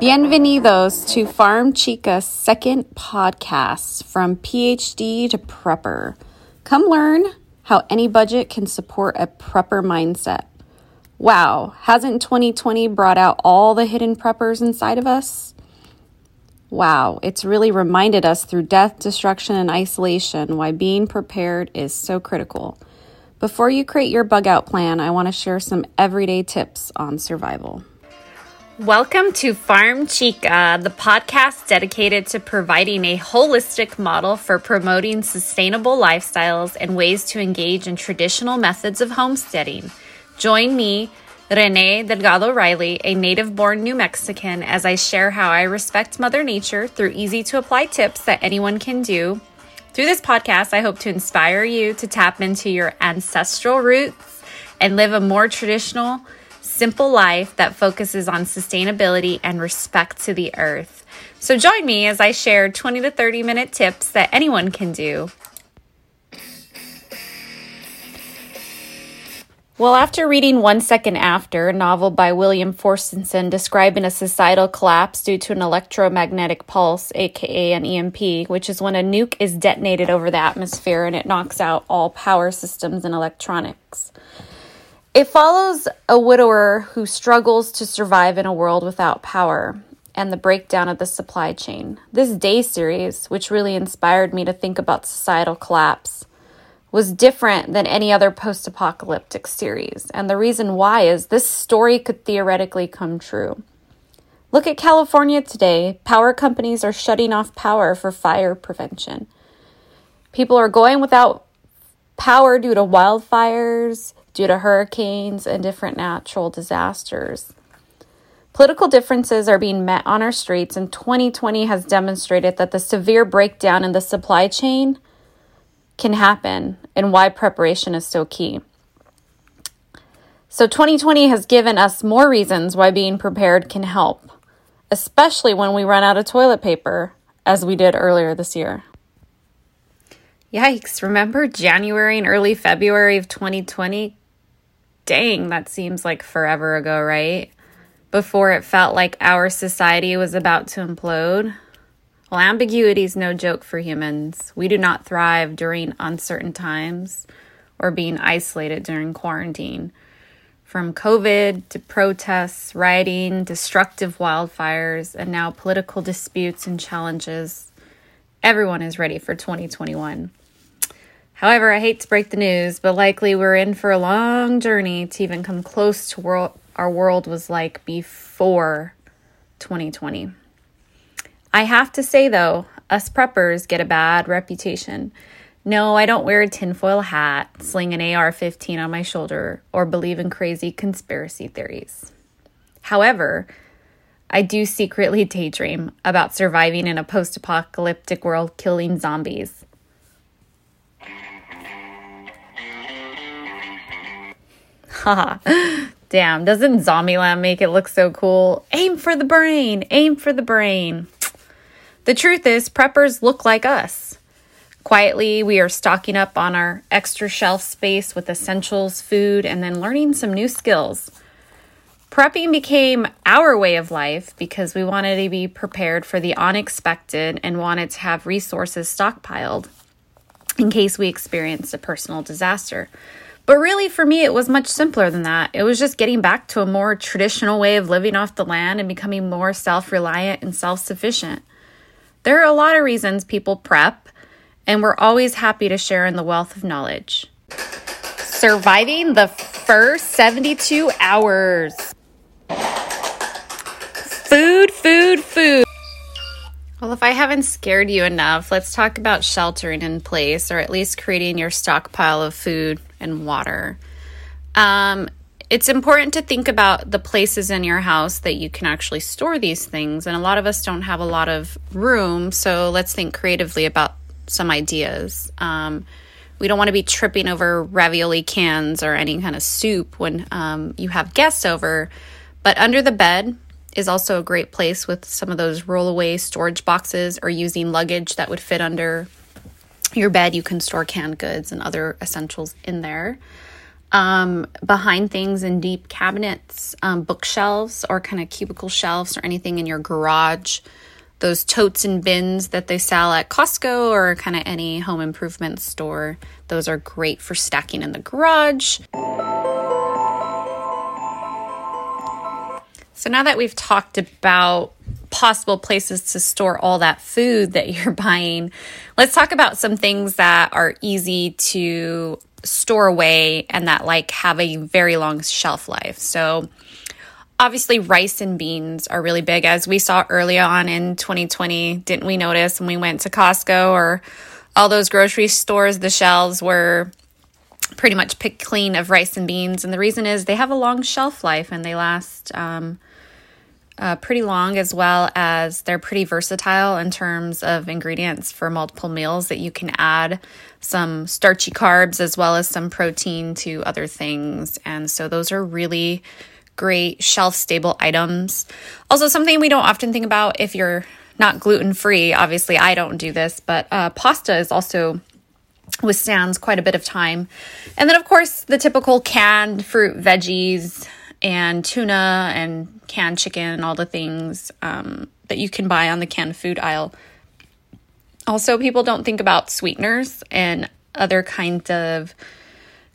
Bienvenidos to Farm Chica's second podcast from PhD to prepper. Come learn how any budget can support a prepper mindset. Wow, hasn't 2020 brought out all the hidden preppers inside of us? Wow, it's really reminded us through death, destruction, and isolation why being prepared is so critical. Before you create your bug out plan, I want to share some everyday tips on survival. Welcome to Farm Chica, the podcast dedicated to providing a holistic model for promoting sustainable lifestyles and ways to engage in traditional methods of homesteading. Join me, Renee Delgado Riley, a native born New Mexican, as I share how I respect Mother Nature through easy to apply tips that anyone can do. Through this podcast, I hope to inspire you to tap into your ancestral roots and live a more traditional, simple life that focuses on sustainability and respect to the earth. So join me as I share 20 to 30 minute tips that anyone can do. Well, after reading One Second After, a novel by William Forstchen describing a societal collapse due to an electromagnetic pulse, aka an EMP, which is when a nuke is detonated over the atmosphere and it knocks out all power systems and electronics. It follows a widower who struggles to survive in a world without power and the breakdown of the supply chain. This day series, which really inspired me to think about societal collapse, was different than any other post apocalyptic series. And the reason why is this story could theoretically come true. Look at California today. Power companies are shutting off power for fire prevention. People are going without power due to wildfires, due to hurricanes and different natural disasters. Political differences are being met on our streets, and 2020 has demonstrated that the severe breakdown in the supply chain can happen and why preparation is so key. So, 2020 has given us more reasons why being prepared can help, especially when we run out of toilet paper, as we did earlier this year. Yikes, remember January and early February of 2020? Dang, that seems like forever ago, right? Before it felt like our society was about to implode. Well, ambiguity is no joke for humans. We do not thrive during uncertain times or being isolated during quarantine. From COVID to protests, rioting, destructive wildfires, and now political disputes and challenges, everyone is ready for 2021. However, I hate to break the news, but likely we're in for a long journey to even come close to what our world was like before 2020. I have to say though, us preppers get a bad reputation. No, I don't wear a tinfoil hat, sling an AR 15 on my shoulder, or believe in crazy conspiracy theories. However, I do secretly daydream about surviving in a post apocalyptic world killing zombies Haha. Damn, doesn't Zombie Zombieland make it look so cool? Aim for the brain, aim for the brain. The truth is, preppers look like us. Quietly, we are stocking up on our extra shelf space with essentials, food, and then learning some new skills. Prepping became our way of life because we wanted to be prepared for the unexpected and wanted to have resources stockpiled in case we experienced a personal disaster. But really, for me, it was much simpler than that. It was just getting back to a more traditional way of living off the land and becoming more self reliant and self sufficient. There are a lot of reasons people prep, and we're always happy to share in the wealth of knowledge. Surviving the first 72 hours. Food, food, food. Well, if I haven't scared you enough, let's talk about sheltering in place or at least creating your stockpile of food and water. Um, it's important to think about the places in your house that you can actually store these things. And a lot of us don't have a lot of room. So let's think creatively about some ideas. Um, we don't want to be tripping over ravioli cans or any kind of soup when um, you have guests over. But under the bed is also a great place with some of those rollaway storage boxes or using luggage that would fit under your bed, you can store canned goods and other essentials in there. um, behind things in deep cabinets, um, bookshelves, or kind of cubicle shelves, or anything in your garage. Those totes and bins that they sell at Costco or kind of any home improvement store, those are great for stacking in the garage. So now that we've talked about possible places to store all that food that you're buying, let's talk about some things that are easy to store away and that like have a very long shelf life. So obviously rice and beans are really big as we saw early on in 2020. Didn't we notice when we went to Costco or all those grocery stores the shelves were pretty much picked clean of rice and beans and the reason is they have a long shelf life and they last um, uh, pretty long, as well as they're pretty versatile in terms of ingredients for multiple meals that you can add some starchy carbs as well as some protein to other things. And so those are really great shelf stable items. Also, something we don't often think about if you're not gluten free. Obviously, I don't do this, but uh, pasta is also withstands quite a bit of time. And then, of course, the typical canned fruit, veggies, and tuna and canned chicken and all the things um, that you can buy on the canned food aisle. Also, people don't think about sweeteners and other kinds of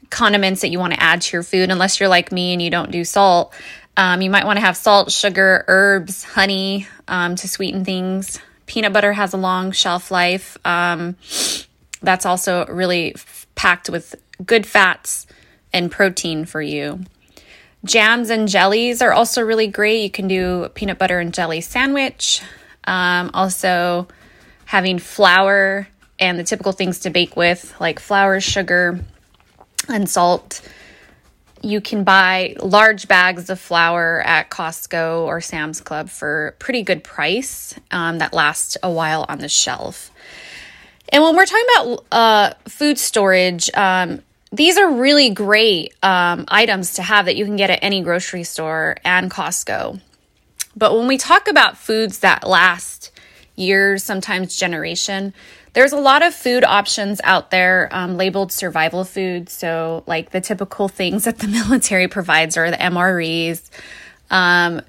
condiments that you want to add to your food unless you're like me and you don't do salt. Um, you might want to have salt, sugar, herbs, honey um, to sweeten things. Peanut butter has a long shelf life. Um, that's also really f- packed with good fats and protein for you. Jams and jellies are also really great. You can do peanut butter and jelly sandwich. Um, also, having flour and the typical things to bake with, like flour, sugar, and salt. You can buy large bags of flour at Costco or Sam's Club for pretty good price um, that lasts a while on the shelf. And when we're talking about uh, food storage, um, these are really great um, items to have that you can get at any grocery store and Costco. But when we talk about foods that last years, sometimes generation, there's a lot of food options out there um, labeled survival foods. So, like the typical things that the military provides are the MREs. Um,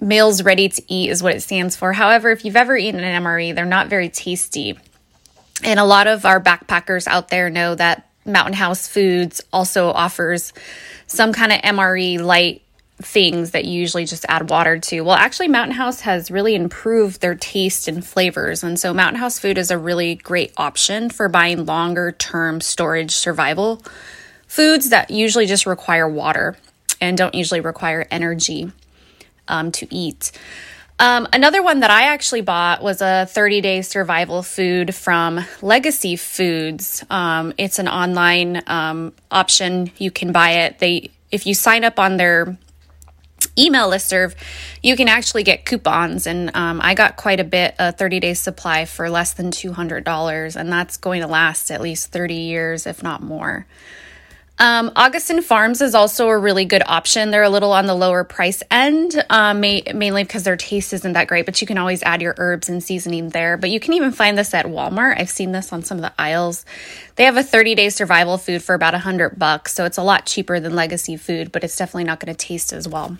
meals ready to eat is what it stands for. However, if you've ever eaten an MRE, they're not very tasty. And a lot of our backpackers out there know that Mountain House Foods also offers some kind of MRE light things that you usually just add water to. Well, actually, Mountain House has really improved their taste and flavors. And so, Mountain House Food is a really great option for buying longer term storage survival foods that usually just require water and don't usually require energy um, to eat. Um, another one that I actually bought was a 30 day survival food from Legacy Foods. Um, it's an online um, option. You can buy it. They, if you sign up on their email listserv, you can actually get coupons. And um, I got quite a bit, a 30 day supply for less than $200. And that's going to last at least 30 years, if not more. Um, Augason Farms is also a really good option. They're a little on the lower price end, um, may, mainly because their taste isn't that great, but you can always add your herbs and seasoning there. But you can even find this at Walmart. I've seen this on some of the aisles. They have a 30 day survival food for about 100 bucks, so it's a lot cheaper than legacy food, but it's definitely not going to taste as well.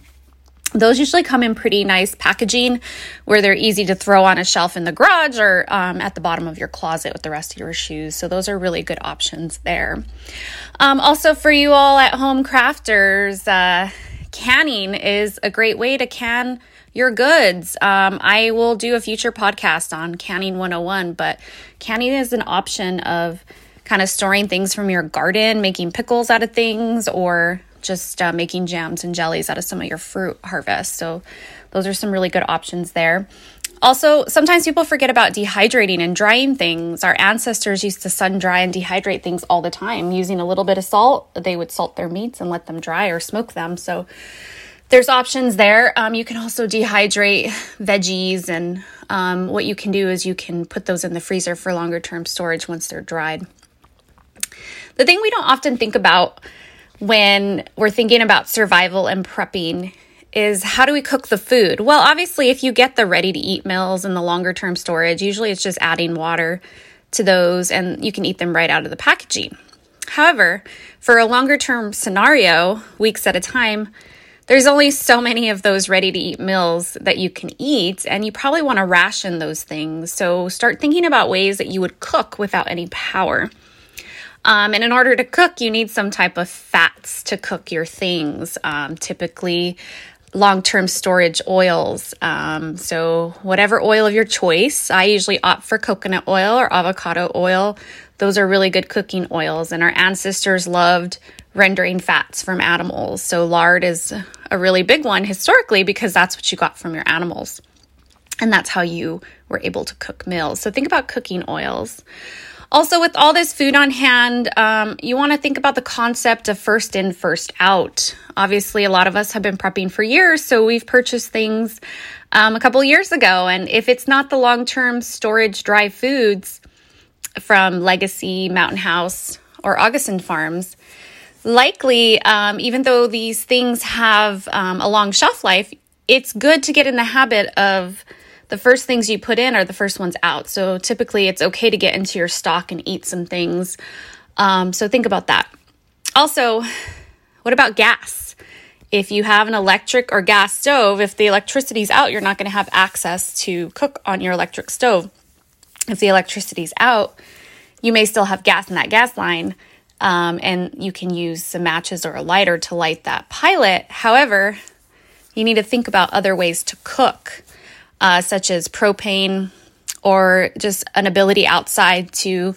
Those usually come in pretty nice packaging where they're easy to throw on a shelf in the garage or um, at the bottom of your closet with the rest of your shoes. So, those are really good options there. Um, also, for you all at home crafters, uh, canning is a great way to can your goods. Um, I will do a future podcast on Canning 101, but canning is an option of kind of storing things from your garden, making pickles out of things, or just uh, making jams and jellies out of some of your fruit harvest. So, those are some really good options there. Also, sometimes people forget about dehydrating and drying things. Our ancestors used to sun dry and dehydrate things all the time using a little bit of salt. They would salt their meats and let them dry or smoke them. So, there's options there. Um, you can also dehydrate veggies, and um, what you can do is you can put those in the freezer for longer term storage once they're dried. The thing we don't often think about when we're thinking about survival and prepping is how do we cook the food? Well, obviously, if you get the ready to eat meals and the longer term storage, usually it's just adding water to those and you can eat them right out of the packaging. However, for a longer term scenario, weeks at a time, there's only so many of those ready to eat meals that you can eat, and you probably want to ration those things. So start thinking about ways that you would cook without any power. Um, and in order to cook, you need some type of fats to cook your things. Um, typically, long term storage oils. Um, so, whatever oil of your choice, I usually opt for coconut oil or avocado oil. Those are really good cooking oils, and our ancestors loved rendering fats from animals. So, lard is a really big one historically because that's what you got from your animals. And that's how you were able to cook meals. So, think about cooking oils. Also, with all this food on hand, um, you want to think about the concept of first in, first out. Obviously, a lot of us have been prepping for years, so we've purchased things um, a couple years ago. And if it's not the long term storage dry foods from Legacy, Mountain House, or Augason Farms, likely, um, even though these things have um, a long shelf life, it's good to get in the habit of the first things you put in are the first ones out. So typically, it's okay to get into your stock and eat some things. Um, so think about that. Also, what about gas? If you have an electric or gas stove, if the electricity's out, you're not going to have access to cook on your electric stove. If the electricity's out, you may still have gas in that gas line, um, and you can use some matches or a lighter to light that pilot. However, you need to think about other ways to cook uh, such as propane or just an ability outside to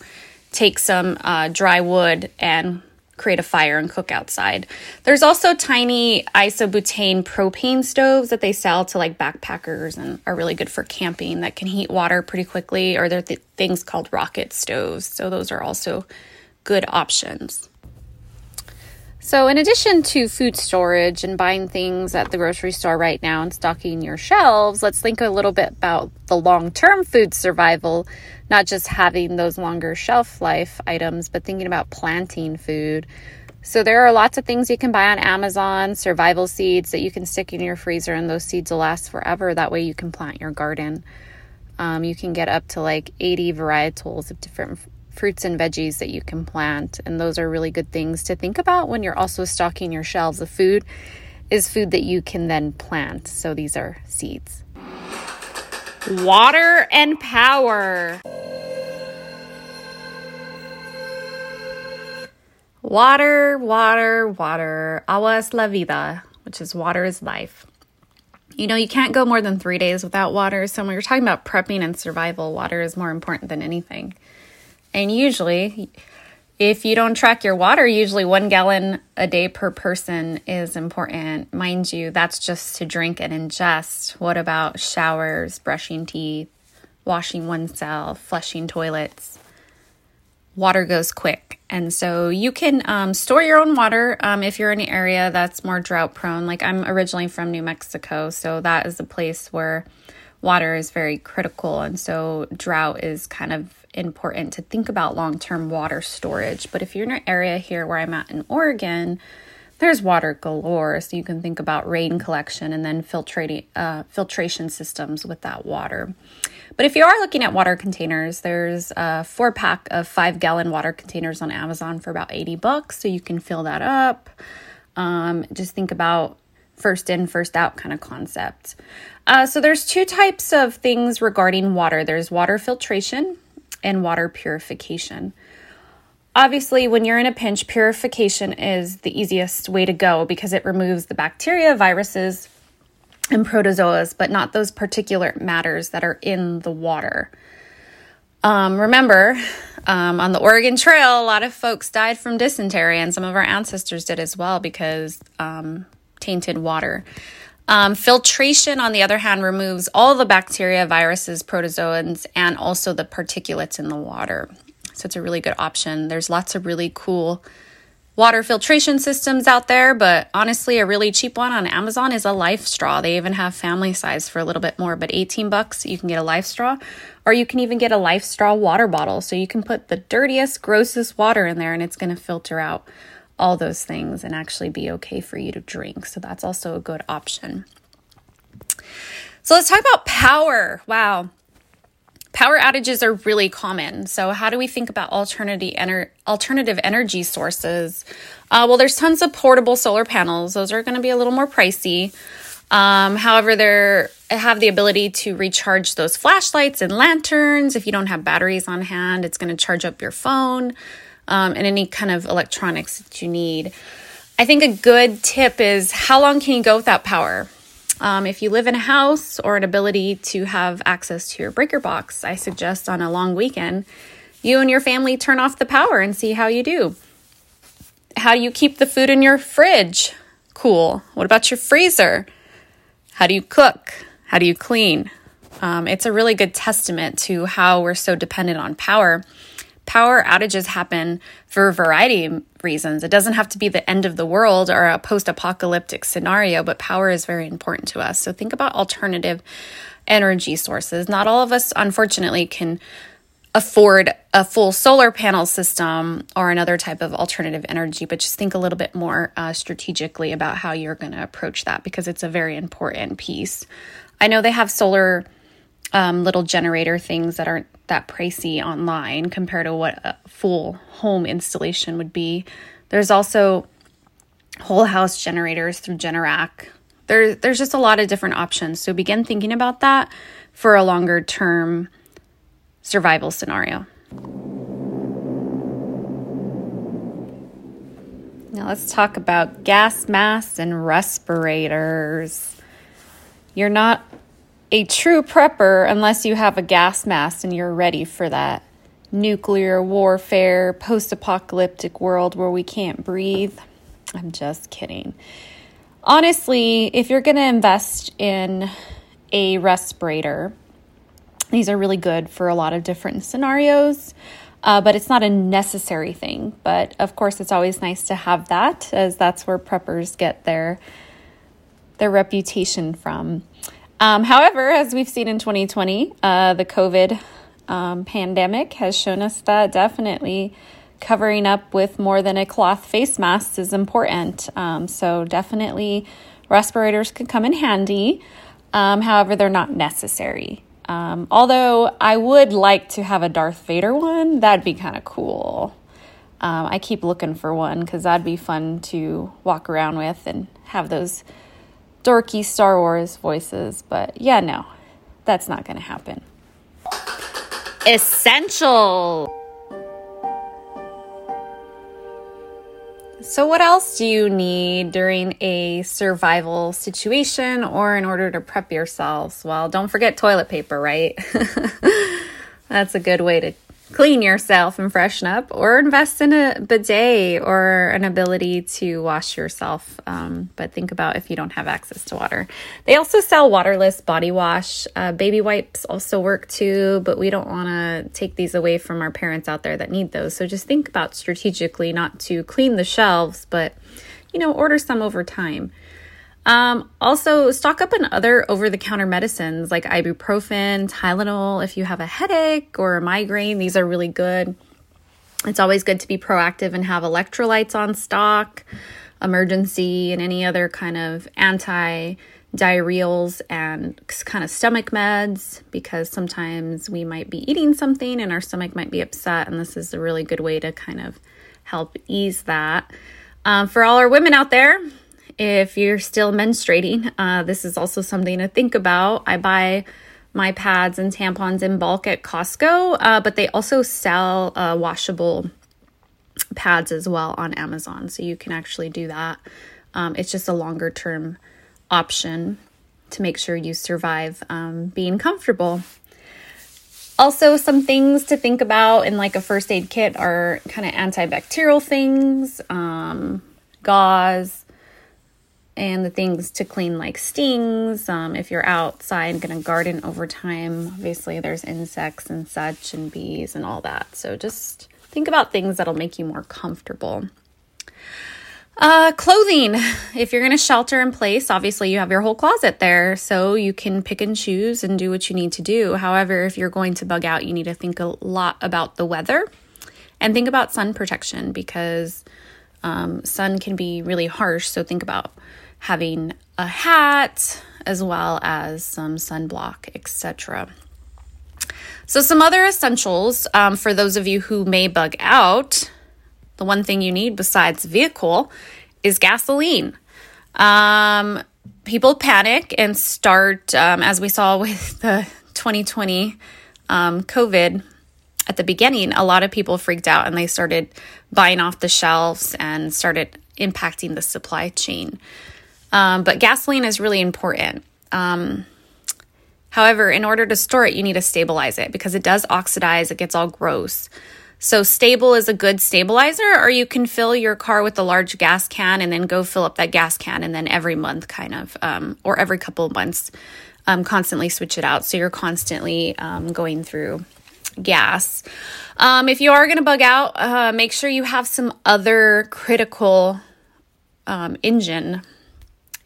take some uh, dry wood and create a fire and cook outside. There's also tiny isobutane propane stoves that they sell to like backpackers and are really good for camping that can heat water pretty quickly, or they're th- things called rocket stoves. So those are also good options. So, in addition to food storage and buying things at the grocery store right now and stocking your shelves, let's think a little bit about the long term food survival, not just having those longer shelf life items, but thinking about planting food. So, there are lots of things you can buy on Amazon, survival seeds that you can stick in your freezer, and those seeds will last forever. That way, you can plant your garden. Um, you can get up to like 80 varietals of different fruits and veggies that you can plant. And those are really good things to think about when you're also stocking your shelves of food is food that you can then plant. So these are seeds. Water and power. Water, water, water. Agua es la vida, which is water is life. You know, you can't go more than three days without water. So when you're talking about prepping and survival, water is more important than anything. And usually, if you don't track your water, usually one gallon a day per person is important. Mind you, that's just to drink and ingest. What about showers, brushing teeth, washing oneself, flushing toilets? Water goes quick. And so you can um, store your own water um, if you're in an area that's more drought prone. Like I'm originally from New Mexico, so that is a place where water is very critical. And so drought is kind of important to think about long term water storage. But if you're in an area here where I'm at in Oregon, there's water galore. So you can think about rain collection and then filtrating, uh, filtration systems with that water. But if you are looking at water containers, there's a four pack of five gallon water containers on Amazon for about 80 bucks. So you can fill that up. Um, just think about first in, first out kind of concept. Uh, so there's two types of things regarding water. There's water filtration, and water purification. Obviously, when you're in a pinch, purification is the easiest way to go because it removes the bacteria, viruses, and protozoas, but not those particular matters that are in the water. Um, remember, um, on the Oregon Trail, a lot of folks died from dysentery, and some of our ancestors did as well because um, tainted water. Um, filtration, on the other hand, removes all the bacteria, viruses, protozoans, and also the particulates in the water. So it's a really good option. There's lots of really cool water filtration systems out there, but honestly, a really cheap one on Amazon is a LifeStraw. They even have family size for a little bit more, but 18 bucks, you can get a LifeStraw, or you can even get a LifeStraw water bottle. So you can put the dirtiest, grossest water in there and it's going to filter out all those things and actually be okay for you to drink. So that's also a good option. So let's talk about power. Wow. Power outages are really common. So, how do we think about alternative, ener- alternative energy sources? Uh, well, there's tons of portable solar panels. Those are going to be a little more pricey. Um, however, they have the ability to recharge those flashlights and lanterns. If you don't have batteries on hand, it's going to charge up your phone um, and any kind of electronics that you need. I think a good tip is how long can you go without power? Um, if you live in a house or an ability to have access to your breaker box, I suggest on a long weekend, you and your family turn off the power and see how you do. How do you keep the food in your fridge cool? What about your freezer? How do you cook? How do you clean? Um, it's a really good testament to how we're so dependent on power. Power outages happen for a variety of reasons. It doesn't have to be the end of the world or a post apocalyptic scenario, but power is very important to us. So think about alternative energy sources. Not all of us, unfortunately, can afford a full solar panel system or another type of alternative energy, but just think a little bit more uh, strategically about how you're going to approach that because it's a very important piece. I know they have solar um, little generator things that aren't that pricey online compared to what a full home installation would be. There's also whole house generators through Generac. There, there's just a lot of different options. So begin thinking about that for a longer term survival scenario. Now let's talk about gas masks and respirators. You're not a true prepper unless you have a gas mask and you're ready for that nuclear warfare, post apocalyptic world where we can't breathe. I'm just kidding. Honestly, if you're going to invest in a respirator, these are really good for a lot of different scenarios, uh, but it's not a necessary thing. But of course, it's always nice to have that, as that's where preppers get their their reputation from. Um, however, as we've seen in 2020, uh, the COVID um, pandemic has shown us that definitely covering up with more than a cloth face mask is important. Um, so, definitely, respirators can come in handy. Um, however, they're not necessary. Um, although I would like to have a Darth Vader one, that'd be kind of cool. Um, I keep looking for one because that'd be fun to walk around with and have those dorky Star Wars voices, but yeah, no, that's not going to happen. Essential. So, what else do you need during a survival situation or in order to prep yourselves? Well, don't forget toilet paper, right? That's a good way to clean yourself and freshen up, or invest in a bidet or an ability to wash yourself. Um, but think about if you don't have access to water. They also sell waterless body wash. Uh, baby wipes also work too, but we don't want to take these away from our parents out there that need those. So just think about strategically not to clean the shelves, but you know, order some over time. Um, also, stock up on other over the counter medicines like ibuprofen, Tylenol if you have a headache or a migraine. These are really good. It's always good to be proactive and have electrolytes on stock, Emergen-C, and any other kind of anti diarrheals and kind of stomach meds because sometimes we might be eating something and our stomach might be upset, and this is a really good way to kind of help ease that. Um, for all our women out there, if you're still menstruating, uh, this is also something to think about. I buy my pads and tampons in bulk at Costco, uh, but they also sell uh, washable pads as well on Amazon. So you can actually do that. Um, it's just a longer term option to make sure you survive um, being comfortable. Also, some things to think about in like a first aid kit are kind of antibacterial things, um, gauze, and the things to clean like stings. Um, if you're outside going to garden over time, obviously there's insects and such and bees and all that. So just think about things that'll make you more comfortable. Uh, clothing. If you're going to shelter in place, obviously you have your whole closet there, so you can pick and choose and do what you need to do. However, if you're going to bug out, you need to think a lot about the weather and think about sun protection because um, sun can be really harsh. So think about having a hat as well as some sunblock, etc. So, some other essentials um, for those of you who may bug out the one thing you need besides vehicle is gasoline. Um, people panic and start, um, as we saw with the 2020 um, COVID at the beginning, a lot of people freaked out and they started buying off the shelves and started impacting the supply chain. Um, but gasoline is really important. Um, however, in order to store it, you need to stabilize it because it does oxidize, it gets all gross. So, STA-BIL is a good stabilizer, or you can fill your car with a large gas can and then go fill up that gas can, and then every month, kind of, um, or every couple of months, um, constantly switch it out. So, you're constantly um, going through gas. Um, if you are going to bug out, uh, make sure you have some other critical um, engine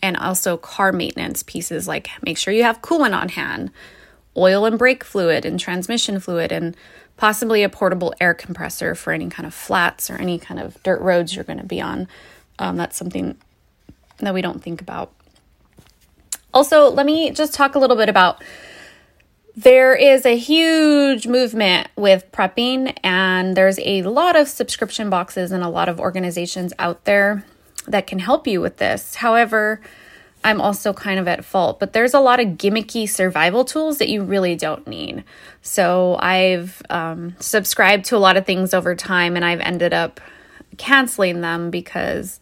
and also car maintenance pieces like make sure you have coolant on hand, oil and brake fluid, and transmission fluid, and possibly a portable air compressor for any kind of flats or any kind of dirt roads you're going to be on. Um, that's something that we don't think about. Also, let me just talk a little bit about there is a huge movement with prepping, and there's a lot of subscription boxes and a lot of organizations out there that can help you with this. However, I'm also kind of at fault, but there's a lot of gimmicky survival tools that you really don't need. So I've um, subscribed to a lot of things over time, and I've ended up canceling them because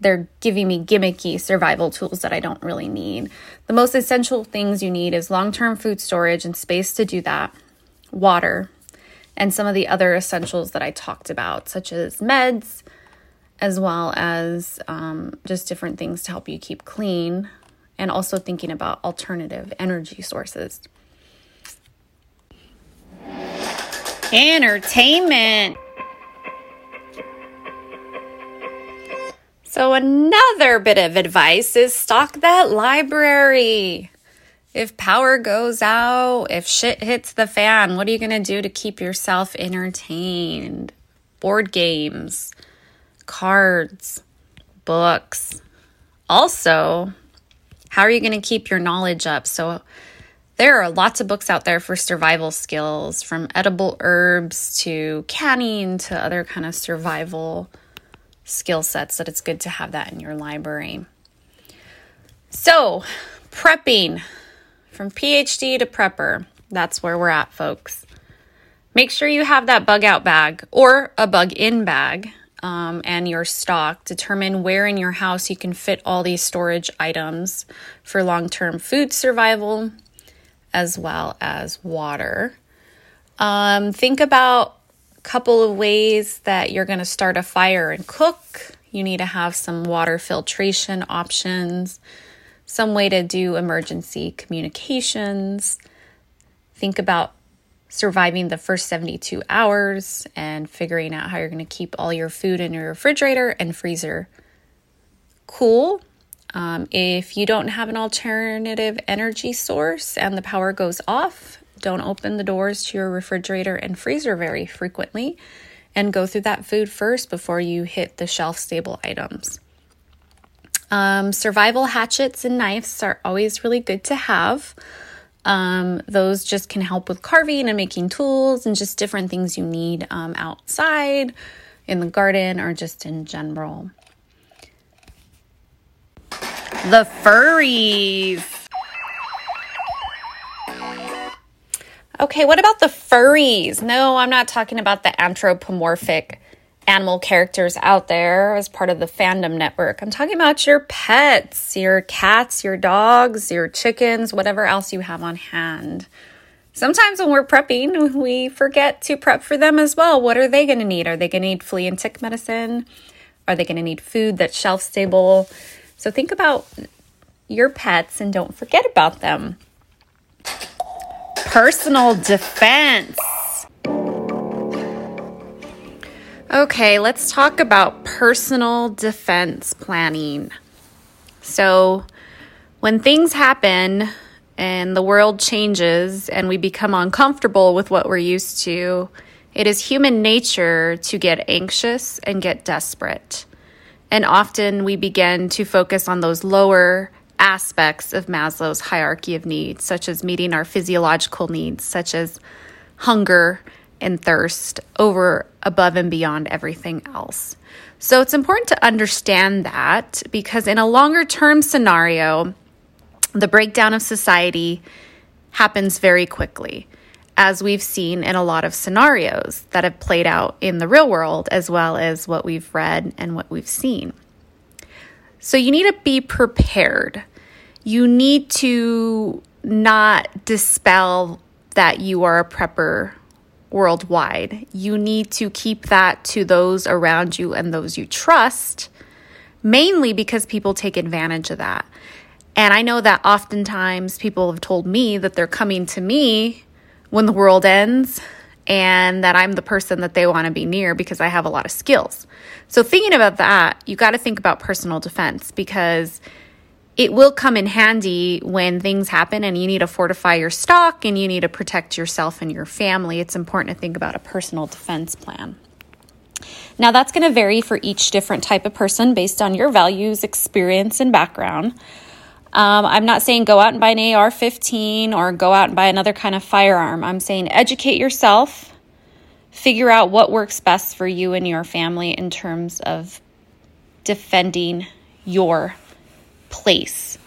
they're giving me gimmicky survival tools that I don't really need. The most essential things you need is long term food storage and space to do that, water, and some of the other essentials that I talked about, such as meds, as well as um, just different things to help you keep clean, and also thinking about alternative energy sources. Entertainment. So, another bit of advice is stock that library. If power goes out, if shit hits the fan, what are you going to do to keep yourself entertained? Board games, cards, books. Also, how are you going to keep your knowledge up? So, there are lots of books out there for survival skills, from edible herbs to canning to other kind of survival skill sets that it's good to have that in your library. So, prepping from PhD to prepper, that's where we're at, folks. Make sure you have that bug out bag or a bug in bag um, and your stock. Determine where in your house you can fit all these storage items for long term food survival as well as water. Um, think about a couple of ways that you're going to start a fire and cook. You need to have some water filtration options, some way to do emergency communications. Think about surviving the first 72 hours and figuring out how you're going to keep all your food in your refrigerator and freezer cool. Um, if you don't have an alternative energy source and the power goes off, don't open the doors to your refrigerator and freezer very frequently and go through that food first before you hit the shelf stable items. Um, survival hatchets and knives are always really good to have. Um, those just can help with carving and making tools and just different things you need um, outside, in the garden, or just in general. The furries. Okay, what about the furries? No, I'm not talking about the anthropomorphic animal characters out there as part of the fandom network. I'm talking about your pets, your cats, your dogs, your chickens, whatever else you have on hand. Sometimes when we're prepping, we forget to prep for them as well. What are they going to need? Are they going to need flea and tick medicine? Are they going to need food that's shelf stable? So think about your pets and don't forget about them personal defense. Okay, let's talk about personal defense planning. So, when things happen and the world changes and we become uncomfortable with what we're used to, it is human nature to get anxious and get desperate. And often we begin to focus on those lower aspects of Maslow's hierarchy of needs, such as meeting our physiological needs, such as hunger and thirst over above and beyond everything else. So it's important to understand that because in a longer term scenario, the breakdown of society happens very quickly, as we've seen in a lot of scenarios that have played out in the real world, as well as what we've read and what we've seen. So you need to be prepared. You need to not dispel that you are a prepper worldwide. You need to keep that to those around you and those you trust, mainly because people take advantage of that. And I know that oftentimes people have told me that they're coming to me when the world ends and that I'm the person that they want to be near because I have a lot of skills. So, thinking about that, you got to think about personal defense because it will come in handy when things happen and you need to fortify your stock and you need to protect yourself and your family. It's important to think about a personal defense plan. Now, that's going to vary for each different type of person based on your values, experience, and background. Um, I'm not saying go out and buy an AR 15 or go out and buy another kind of firearm. I'm saying educate yourself, figure out what works best for you and your family in terms of defending your place.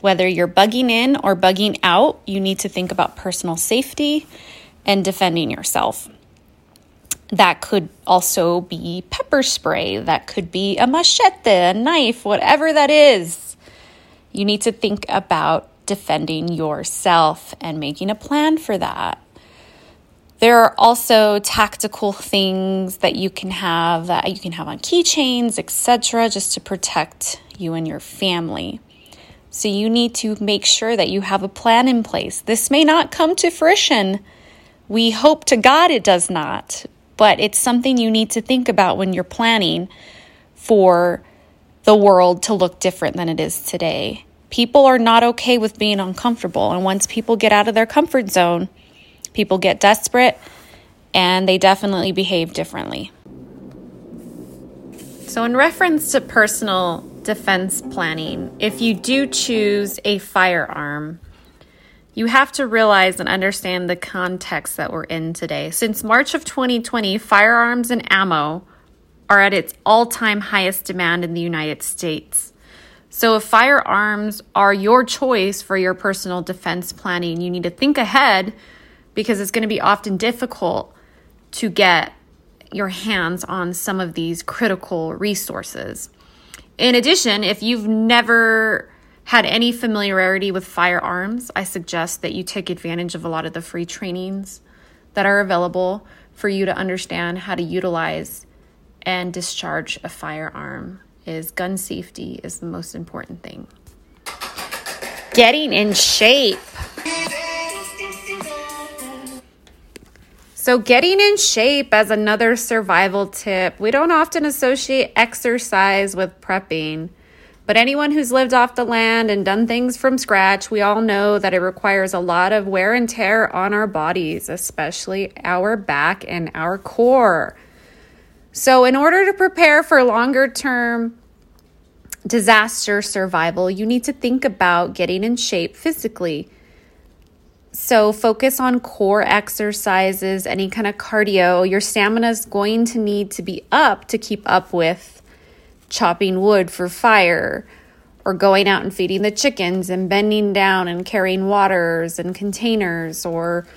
Whether you're bugging in or bugging out, you need to think about personal safety and defending yourself. That could also be pepper spray, that could be a machete, a knife, whatever that is. You need to think about defending yourself and making a plan for that. There are also tactical things that you can have that you can have on keychains, etc., just to protect you and your family. So you need to make sure that you have a plan in place. This may not come to fruition. We hope to God it does not, but it's something you need to think about when you're planning for the world to look different than it is today. People are not okay with being uncomfortable, and once people get out of their comfort zone, People get desperate and they definitely behave differently. So, in reference to personal defense planning, if you do choose a firearm, you have to realize and understand the context that we're in today. Since March of 2020, firearms and ammo are at its all time highest demand in the United States. So, if firearms are your choice for your personal defense planning, you need to think ahead because it's going to be often difficult to get your hands on some of these critical resources. In addition, if you've never had any familiarity with firearms, I suggest that you take advantage of a lot of the free trainings that are available for you to understand how to utilize and discharge a firearm is gun safety is the most important thing. Getting in shape. So, getting in shape as another survival tip. We don't often associate exercise with prepping, but anyone who's lived off the land and done things from scratch, we all know that it requires a lot of wear and tear on our bodies, especially our back and our core. So, in order to prepare for longer term disaster survival, you need to think about getting in shape physically. So, focus on core exercises, any kind of cardio. Your stamina is going to need to be up to keep up with chopping wood for fire, or going out and feeding the chickens, and bending down and carrying waters and containers, or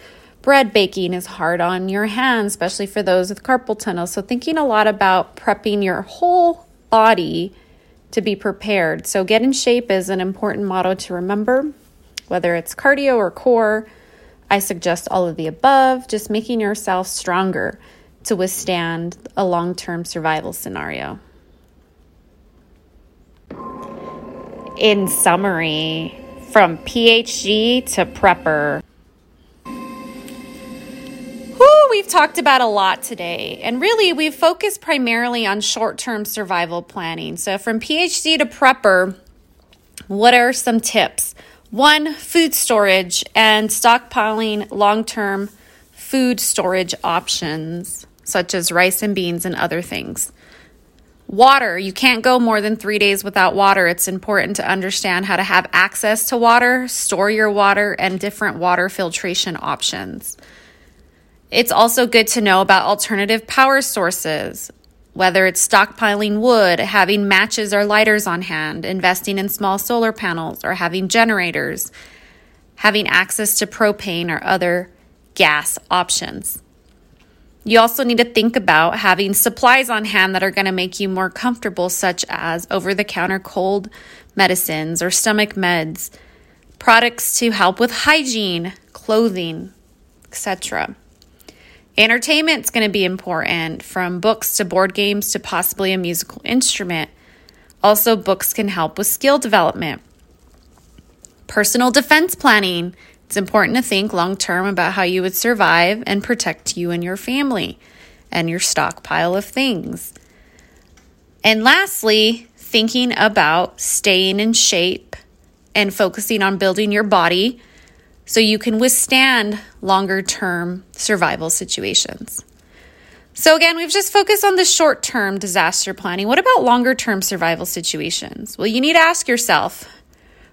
bread baking is hard on your hands, especially for those with carpal tunnel. So, thinking a lot about prepping your whole body to be prepared. So, get in shape is an important motto to remember whether it's cardio or core. I suggest all of the above, just making yourself stronger to withstand a long term survival scenario. In summary, from PhD to prepper, Whew, we've talked about a lot today, and really we've focused primarily on short term survival planning. So, from PhD to prepper, what are some tips? One, food storage and stockpiling long term food storage options, such as rice and beans and other things. Water, you can't go more than three days without water. It's important to understand how to have access to water, store your water, and different water filtration options. It's also good to know about alternative power sources, whether it's stockpiling wood, having matches or lighters on hand, investing in small solar panels, or having generators, having access to propane or other gas options. You also need to think about having supplies on hand that are going to make you more comfortable, such as over the counter cold medicines or stomach meds, products to help with hygiene, clothing, etc. Entertainment's going to be important from books to board games to possibly a musical instrument. Also, books can help with skill development. Personal defense planning it's important to think long term about how you would survive and protect you and your family and your stockpile of things. And lastly, thinking about staying in shape and focusing on building your body so you can withstand longer term survival situations. So, again, we've just focused on the short term disaster planning. What about longer term survival situations? Well, you need to ask yourself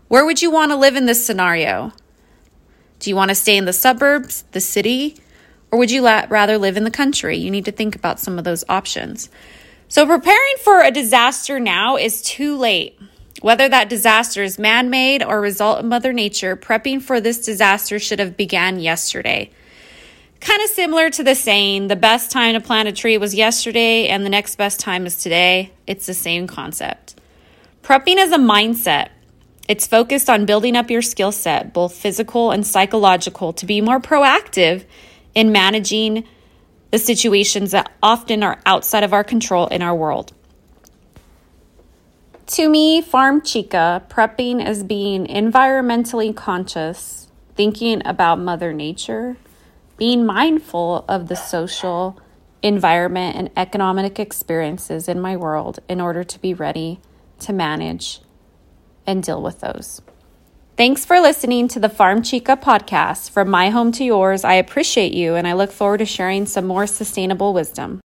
where would you want to live in this scenario? Do you want to stay in the suburbs, the city, or would you la- rather live in the country? You need to think about some of those options. So, preparing for a disaster now is too late. Whether that disaster is man made or result of Mother Nature, prepping for this disaster should have began yesterday. Kind of similar to the saying, the best time to plant a tree was yesterday and the next best time is today. It's the same concept. Prepping is a mindset. It's focused on building up your skill set, both physical and psychological, to be more proactive in managing the situations that often are outside of our control in our world. To me, Farm Chica, prepping is being environmentally conscious, thinking about Mother Nature, being mindful of the social, environment, and economic experiences in my world in order to be ready to manage and deal with those. Thanks for listening to the Farm Chica podcast. From my home to yours, I appreciate you and I look forward to sharing some more sustainable wisdom.